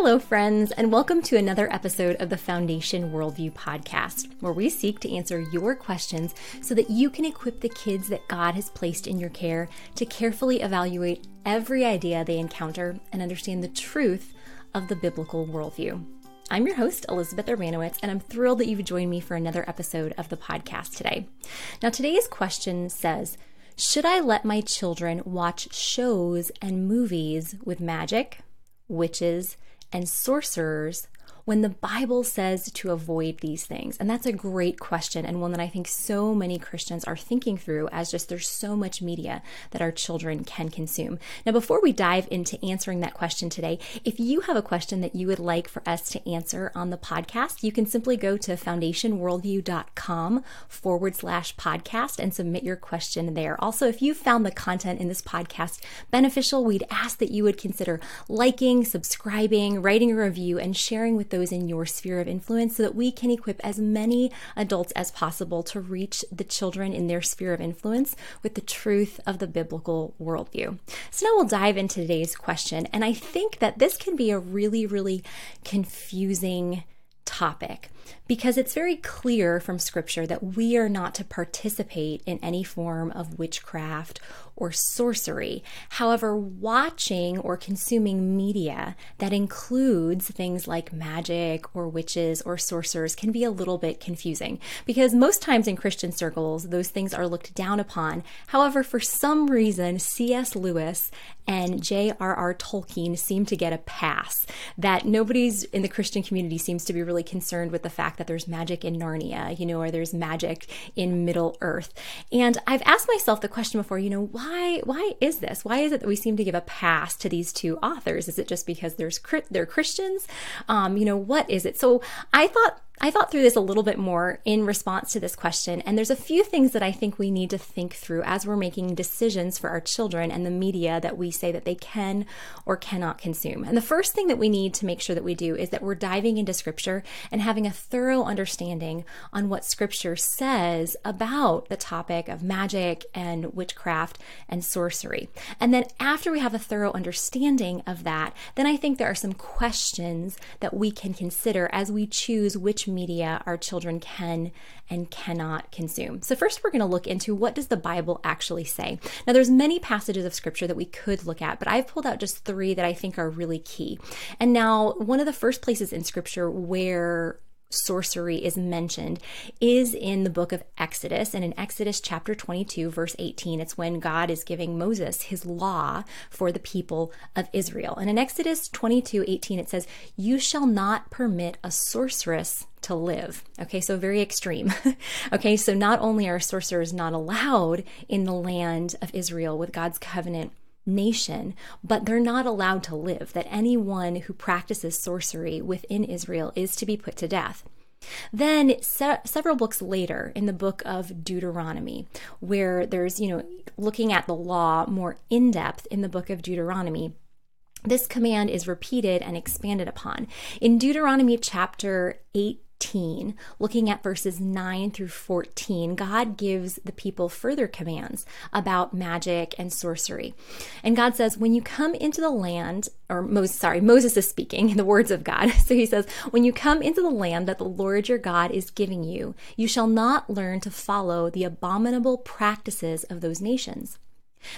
Hello, friends, and welcome to another episode of the Foundation Worldview podcast, where we seek to answer your questions so that you can equip the kids that God has placed in your care to carefully evaluate every idea they encounter and understand the truth of the biblical worldview. I'm your host, Elizabeth Urbanowicz, and I'm thrilled that you've joined me for another episode of the podcast today. Now, today's question says, should I let my children watch shows and movies with magic, witches, and sorcerers when the Bible says to avoid these things? And that's a great question, and one that I think so many Christians are thinking through as just there's so much media that our children can consume. Now, before we dive into answering that question today, if you have a question that you would like for us to answer on the podcast, you can simply go to foundationworldview.com forward slash podcast and submit your question there. Also, if you found the content in this podcast beneficial, we'd ask that you would consider liking, subscribing, writing a review, and sharing with those those in your sphere of influence so that we can equip as many adults as possible to reach the children in their sphere of influence with the truth of the biblical worldview. So now we'll dive into today's question. And I think that this can be a really, really confusing topic because it's very clear from scripture that we are not to participate in any form of witchcraft or sorcery. However, watching or consuming media that includes things like magic or witches or sorcerers can be a little bit confusing because most times in Christian circles, those things are looked down upon. However, for some reason, C.S. Lewis and J.R.R. Tolkien seem to get a pass that nobody's in the Christian community seems to be really concerned with the fact that there's magic in Narnia, you know, or there's magic in Middle Earth. And I've asked myself the question before, you know, why why is this? Why is it that we seem to give a pass to these two authors? Is it just because there's they're Christians? Um, you know, what is it? So I thought I thought through this a little bit more in response to this question, and there's a few things that I think we need to think through as we're making decisions for our children and the media that we say that they can or cannot consume. And the first thing that we need to make sure that we do is that we're diving into scripture and having a thorough understanding on what scripture says about the topic of magic and witchcraft and sorcery. And then after we have a thorough understanding of that, then I think there are some questions that we can consider as we choose which media our children can and cannot consume. So first we're going to look into what does the Bible actually say. Now there's many passages of scripture that we could look at, but I've pulled out just 3 that I think are really key. And now one of the first places in scripture where sorcery is mentioned is in the book of Exodus. And in Exodus chapter 22, verse 18, it's when God is giving Moses his law for the people of Israel. And in Exodus 22, 18, it says, You shall not permit a sorceress to live. Okay, so very extreme. okay, so not only are sorcerers not allowed in the land of Israel with God's covenant nation, but they're not allowed to live, that anyone who practices sorcery within Israel is to be put to death. Then, se- several books later, in the book of Deuteronomy, where there's, you know, looking at the law more in depth in the book of Deuteronomy, this command is repeated and expanded upon. In Deuteronomy chapter 8, 18, looking at verses 9 through 14, God gives the people further commands about magic and sorcery. And God says, When you come into the land, or Moses, sorry, Moses is speaking in the words of God. So he says, When you come into the land that the Lord your God is giving you, you shall not learn to follow the abominable practices of those nations.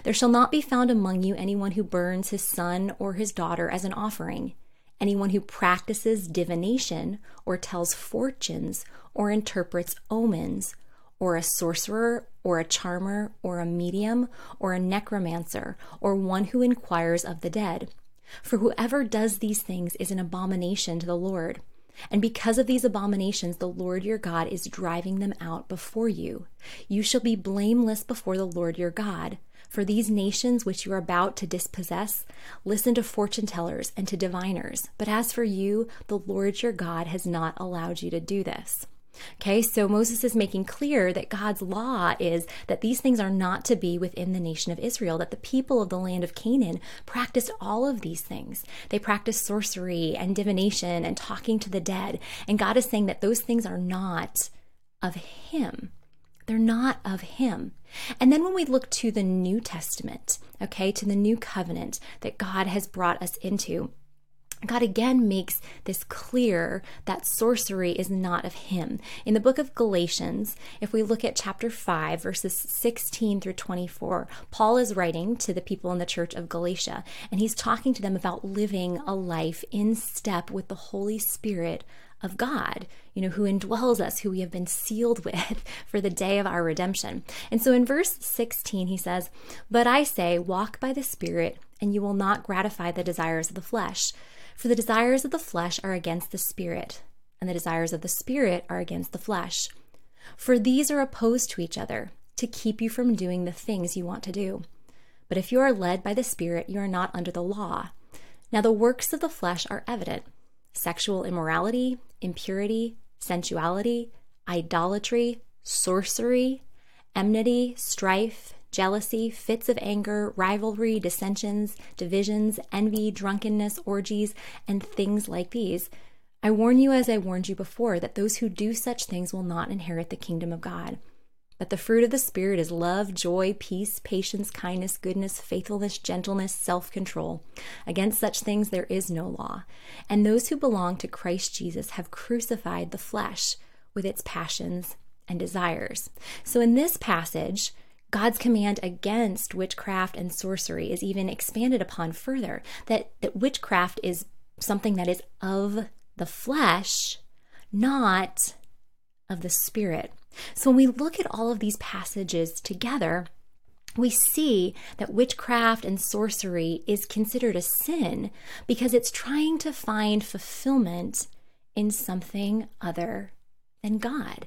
There shall not be found among you anyone who burns his son or his daughter as an offering anyone who practices divination or tells fortunes or interprets omens, or a sorcerer or a charmer or a medium or a necromancer or one who inquires of the dead. For whoever does these things is an abomination to the Lord. And because of these abominations, the Lord your God is driving them out before you. You shall be blameless before the Lord your God. For these nations which you are about to dispossess, listen to fortune tellers and to diviners. But as for you, the Lord your God has not allowed you to do this. Okay, so Moses is making clear that God's law is that these things are not to be within the nation of Israel, that the people of the land of Canaan practiced all of these things. They practiced sorcery and divination and talking to the dead. And God is saying that those things are not of Him. They're not of Him. And then when we look to the New Testament, okay, to the new covenant that God has brought us into, God again makes this clear that sorcery is not of Him. In the book of Galatians, if we look at chapter 5, verses 16 through 24, Paul is writing to the people in the church of Galatia, and he's talking to them about living a life in step with the Holy Spirit of God, you know, who indwells us, who we have been sealed with for the day of our redemption. And so in verse 16, he says, But I say, walk by the Spirit, and you will not gratify the desires of the flesh. For the desires of the flesh are against the spirit, and the desires of the spirit are against the flesh. For these are opposed to each other, to keep you from doing the things you want to do. But if you are led by the Spirit, you are not under the law. Now the works of the flesh are evident sexual immorality, impurity, sensuality, idolatry, sorcery, enmity, strife jealousy, fits of anger, rivalry, dissensions, divisions, envy, drunkenness, orgies, and things like these. I warn you, as I warned you before, that those who do such things will not inherit the kingdom of God. But the fruit of the Spirit is love, joy, peace, patience, kindness, goodness, faithfulness, gentleness, self control. Against such things there is no law. And those who belong to Christ Jesus have crucified the flesh with its passions and desires. So in this passage, God's command against witchcraft and sorcery is even expanded upon further that, that witchcraft is something that is of the flesh, not of the spirit. So when we look at all of these passages together, we see that witchcraft and sorcery is considered a sin because it's trying to find fulfillment in something other than God.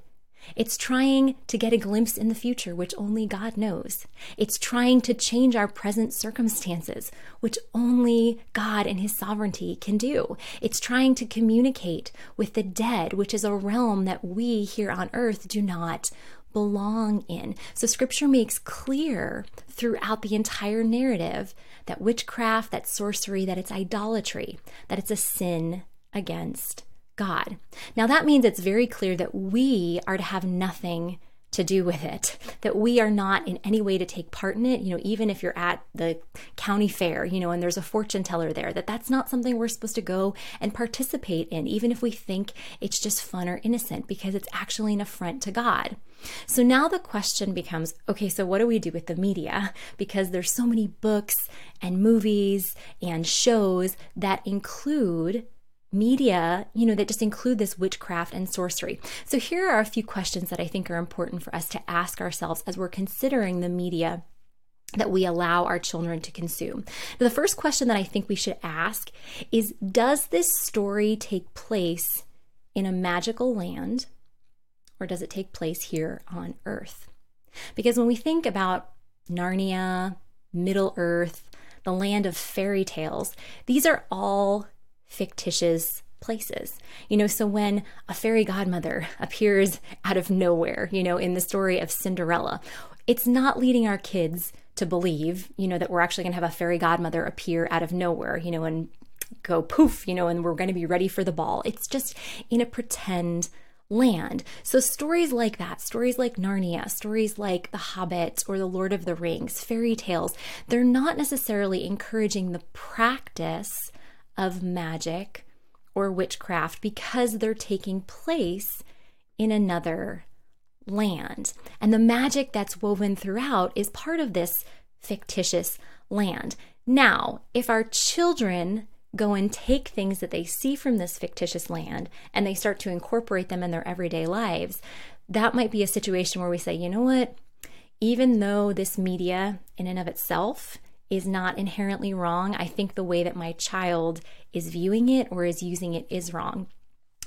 It's trying to get a glimpse in the future, which only God knows. It's trying to change our present circumstances, which only God and His sovereignty can do. It's trying to communicate with the dead, which is a realm that we here on earth do not belong in. So scripture makes clear throughout the entire narrative that witchcraft, that sorcery, that it's idolatry, that it's a sin against God. Now, that means it's very clear that we are to have nothing to do with it, that we are not in any way to take part in it. You know, even if you're at the county fair, you know, and there's a fortune teller there, that that's not something we're supposed to go and participate in, even if we think it's just fun or innocent, because it's actually an affront to God. So now the question becomes okay, so what do we do with the media? Because there's so many books and movies and shows that include media, you know, that just include this witchcraft and sorcery. So here are a few questions that I think are important for us to ask ourselves as we're considering the media that we allow our children to consume. The first question that I think we should ask is Does this story take place in a magical land or does it take place here on earth? Because when we think about Narnia, Middle Earth, the land of fairy tales, these are all fictitious places. You know, so when a fairy godmother appears out of nowhere, you know, in the story of Cinderella, it's not leading our kids to believe, you know, that we're actually going to have a fairy godmother appear out of nowhere, you know, and go poof, you know, and we're going to be ready for the ball. It's just in a pretend land. So, stories like that, stories like Narnia, stories like The Hobbit or The Lord of the Rings, fairy tales, they're not necessarily encouraging the practice of magic or witchcraft because they're taking place in another land. And the magic that's woven throughout is part of this fictitious land. Now, if our children go and take things that they see from this fictitious land and they start to incorporate them in their everyday lives, that might be a situation where we say, you know what? Even though this media in and of itself is not inherently wrong. I think the way that my child is viewing it or is using it is wrong.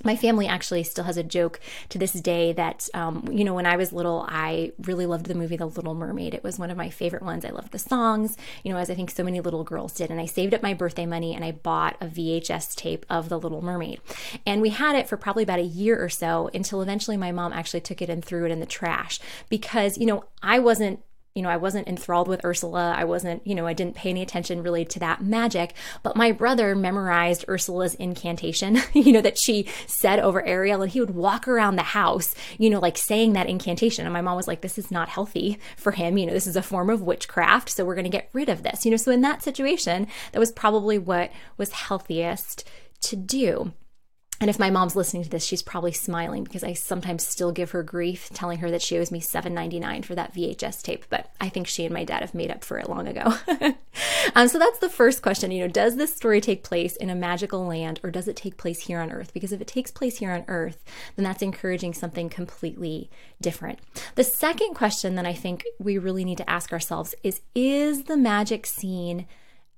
My family actually still has a joke to this day that um, you know when i was little i really loved the movie the little mermaid. It was one of my favorite ones. I loved the songs you know as i think so many little girls did. And i saved up my birthday money and i bought a vhs tape of the little mermaid. And we had it for probably about a year or so until eventually my mom actually took it and threw it in the trash because you know i wasn't you know, I wasn't enthralled with Ursula. I wasn't, you know, I didn't pay any attention really to that magic. But my brother memorized Ursula's incantation, you know, that she said over Ariel, and he would walk around the house, you know, like saying that incantation. And my mom was like, this is not healthy for him. You know, this is a form of witchcraft. So we're going to get rid of this, you know. So in that situation, that was probably what was healthiest to do. And if my mom's listening to this, she's probably smiling because I sometimes still give her grief telling her that she owes me $7.99 for that VHS tape. But I think she and my dad have made up for it long ago. um, so that's the first question. You know, does this story take place in a magical land or does it take place here on Earth? Because if it takes place here on Earth, then that's encouraging something completely different. The second question that I think we really need to ask ourselves is Is the magic seen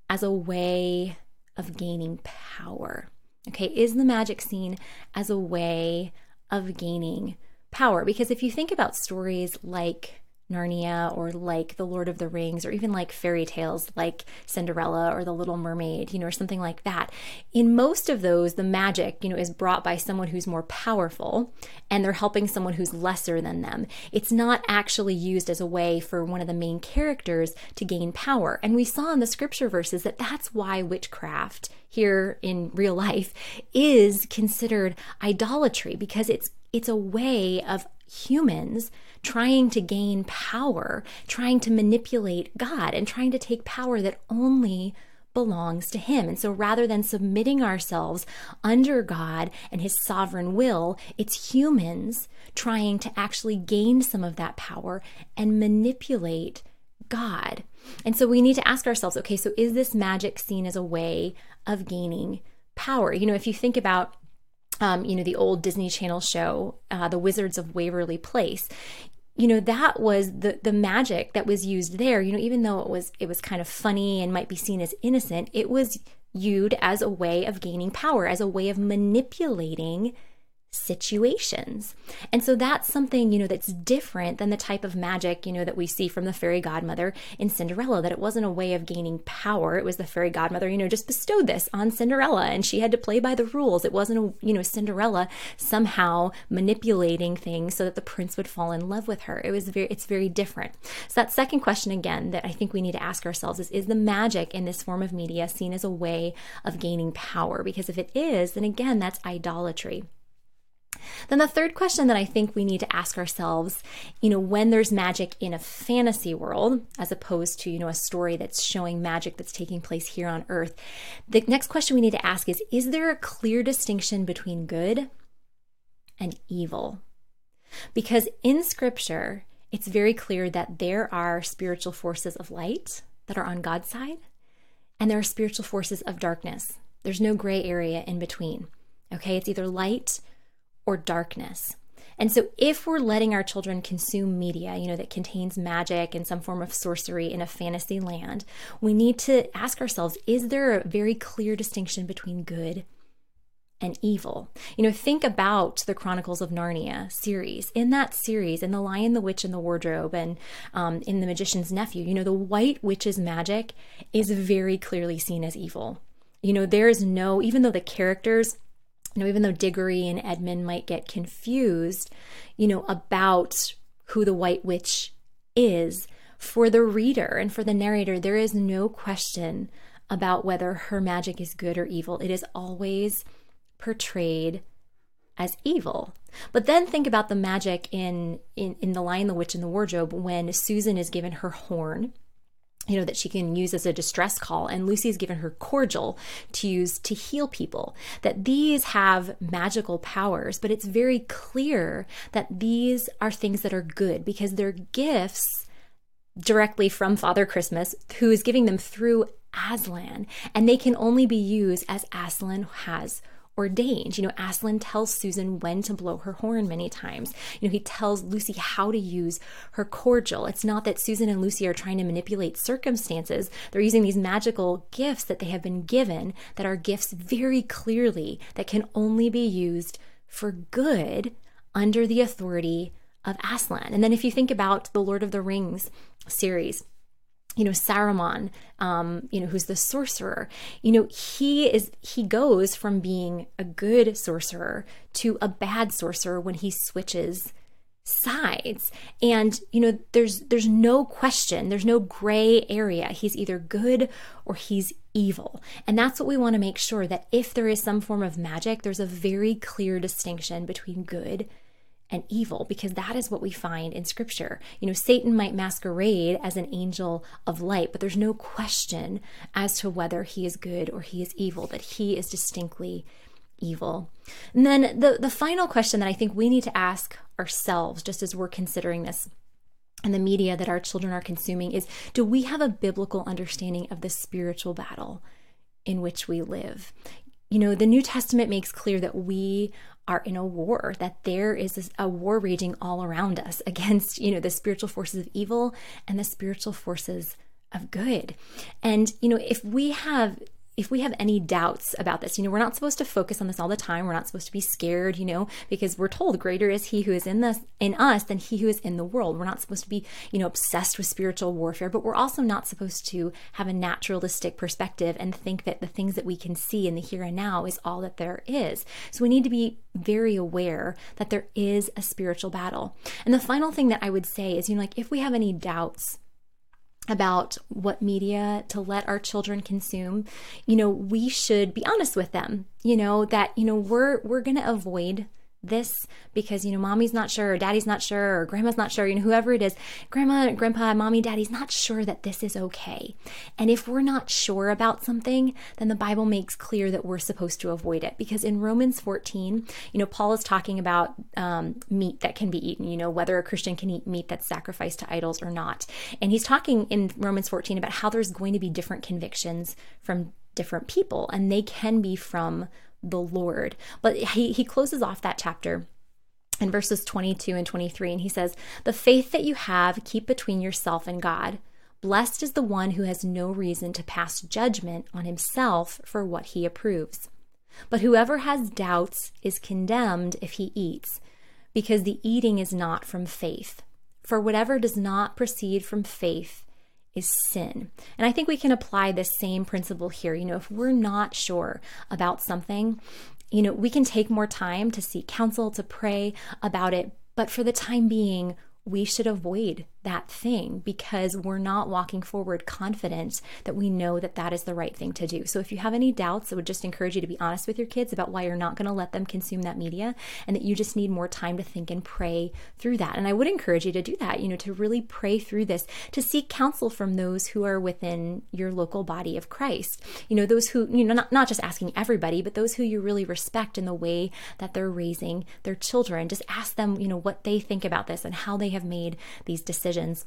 as a way of gaining power? Okay, is the magic seen as a way of gaining power? Because if you think about stories like Narnia or like The Lord of the Rings or even like fairy tales like Cinderella or The Little Mermaid, you know, or something like that. In most of those, the magic, you know, is brought by someone who's more powerful and they're helping someone who's lesser than them. It's not actually used as a way for one of the main characters to gain power. And we saw in the scripture verses that that's why witchcraft here in real life is considered idolatry because it's it's a way of humans trying to gain power, trying to manipulate God, and trying to take power that only belongs to Him. And so rather than submitting ourselves under God and His sovereign will, it's humans trying to actually gain some of that power and manipulate God. And so we need to ask ourselves okay, so is this magic seen as a way of gaining power? You know, if you think about um, you know, the old Disney Channel show, uh, The Wizards of Waverly Place. You know, that was the the magic that was used there. You know, even though it was it was kind of funny and might be seen as innocent, it was viewed as a way of gaining power, as a way of manipulating situations. And so that's something, you know, that's different than the type of magic, you know, that we see from the fairy godmother in Cinderella, that it wasn't a way of gaining power. It was the fairy godmother, you know, just bestowed this on Cinderella and she had to play by the rules. It wasn't, a, you know, Cinderella somehow manipulating things so that the prince would fall in love with her. It was very, it's very different. So that second question again that I think we need to ask ourselves is, is the magic in this form of media seen as a way of gaining power? Because if it is, then again, that's idolatry. Then the third question that I think we need to ask ourselves, you know, when there's magic in a fantasy world as opposed to, you know, a story that's showing magic that's taking place here on earth, the next question we need to ask is is there a clear distinction between good and evil? Because in scripture, it's very clear that there are spiritual forces of light that are on God's side, and there are spiritual forces of darkness. There's no gray area in between. Okay, it's either light or darkness. And so, if we're letting our children consume media, you know, that contains magic and some form of sorcery in a fantasy land, we need to ask ourselves is there a very clear distinction between good and evil? You know, think about the Chronicles of Narnia series. In that series, in The Lion, the Witch, and the Wardrobe, and um, in The Magician's Nephew, you know, the White Witch's magic is very clearly seen as evil. You know, there is no, even though the characters, you know, even though Diggory and Edmund might get confused, you know, about who the White Witch is, for the reader and for the narrator, there is no question about whether her magic is good or evil. It is always portrayed as evil. But then think about the magic in, in, in The Lion, the Witch, and the Wardrobe when Susan is given her horn you know, that she can use as a distress call. And Lucy's given her cordial to use to heal people. That these have magical powers, but it's very clear that these are things that are good because they're gifts directly from Father Christmas, who is giving them through Aslan. And they can only be used as Aslan has ordained. You know, Aslan tells Susan when to blow her horn many times. You know, he tells Lucy how to use her cordial. It's not that Susan and Lucy are trying to manipulate circumstances. They're using these magical gifts that they have been given that are gifts very clearly that can only be used for good under the authority of Aslan. And then if you think about the Lord of the Rings series, you know Saruman, um, you know who's the sorcerer. You know he is he goes from being a good sorcerer to a bad sorcerer when he switches sides. And you know there's there's no question there's no gray area. He's either good or he's evil. And that's what we want to make sure that if there is some form of magic there's a very clear distinction between good and evil because that is what we find in scripture. You know, Satan might masquerade as an angel of light, but there's no question as to whether he is good or he is evil, that he is distinctly evil. And then the the final question that I think we need to ask ourselves just as we're considering this and the media that our children are consuming is do we have a biblical understanding of the spiritual battle in which we live? You know, the New Testament makes clear that we are in a war, that there is a war raging all around us against, you know, the spiritual forces of evil and the spiritual forces of good. And, you know, if we have if we have any doubts about this, you know, we're not supposed to focus on this all the time. We're not supposed to be scared, you know, because we're told greater is he who is in this in us than he who is in the world. We're not supposed to be, you know, obsessed with spiritual warfare, but we're also not supposed to have a naturalistic perspective and think that the things that we can see in the here and now is all that there is. So we need to be very aware that there is a spiritual battle. And the final thing that I would say is, you know, like if we have any doubts about what media to let our children consume you know we should be honest with them you know that you know we're we're going to avoid this because you know mommy's not sure or daddy's not sure or grandma's not sure you know whoever it is grandma grandpa mommy daddy's not sure that this is okay. And if we're not sure about something then the bible makes clear that we're supposed to avoid it. Because in romans 14 you know paul is talking about um, meat that can be eaten you know whether a christian can eat meat that's sacrificed to idols or not. And he's talking in romans 14 about how there's going to be different convictions from different people and they can be from the Lord. But he, he closes off that chapter in verses 22 and 23, and he says, The faith that you have, keep between yourself and God. Blessed is the one who has no reason to pass judgment on himself for what he approves. But whoever has doubts is condemned if he eats, because the eating is not from faith. For whatever does not proceed from faith is sin. And I think we can apply this same principle here. You know, if we're not sure about something, you know, we can take more time to seek counsel, to pray about it. But for the time being, we should avoid that thing because we're not walking forward confident that we know that that is the right thing to do. So if you have any doubts, I would just encourage you to be honest with your kids about why you're not going to let them consume that media and that you just need more time to think and pray through that. And I would encourage you to do that, you know, to really pray through this, to seek counsel from those who are within your local body of Christ. You know, those who, you know, not, not just asking everybody, but those who you really respect in the way that they're raising their children. Just ask them, you know, what they think about this and how they have made these decisions decisions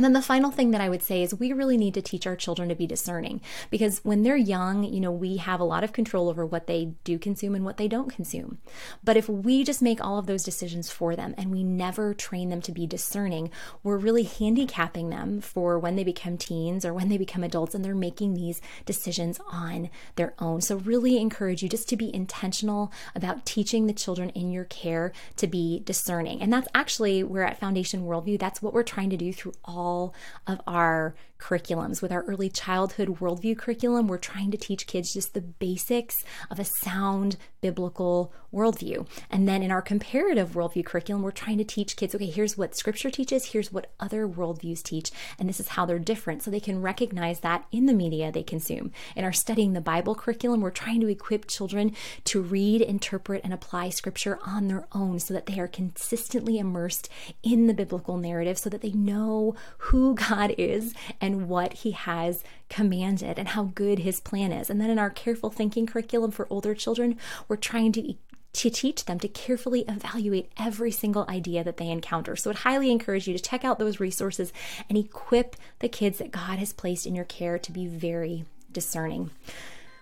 and then the final thing that I would say is we really need to teach our children to be discerning because when they're young, you know, we have a lot of control over what they do consume and what they don't consume. But if we just make all of those decisions for them and we never train them to be discerning, we're really handicapping them for when they become teens or when they become adults and they're making these decisions on their own. So, really encourage you just to be intentional about teaching the children in your care to be discerning. And that's actually where at Foundation Worldview, that's what we're trying to do through all all of our curriculums. With our early childhood worldview curriculum, we're trying to teach kids just the basics of a sound biblical worldview. And then in our comparative worldview curriculum, we're trying to teach kids okay, here's what scripture teaches, here's what other worldviews teach, and this is how they're different. So they can recognize that in the media they consume. In our studying the Bible curriculum, we're trying to equip children to read, interpret, and apply scripture on their own so that they are consistently immersed in the biblical narrative so that they know who God is and what He has commanded and how good His plan is. And then in our careful thinking curriculum for older children, we're trying to to teach them to carefully evaluate every single idea that they encounter. So I'd highly encourage you to check out those resources and equip the kids that God has placed in your care to be very discerning.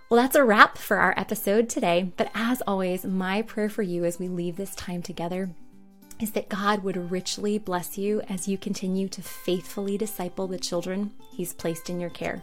Well, that's a wrap for our episode today. But as always, my prayer for you as we leave this time together is that God would richly bless you as you continue to faithfully disciple the children He's placed in your care.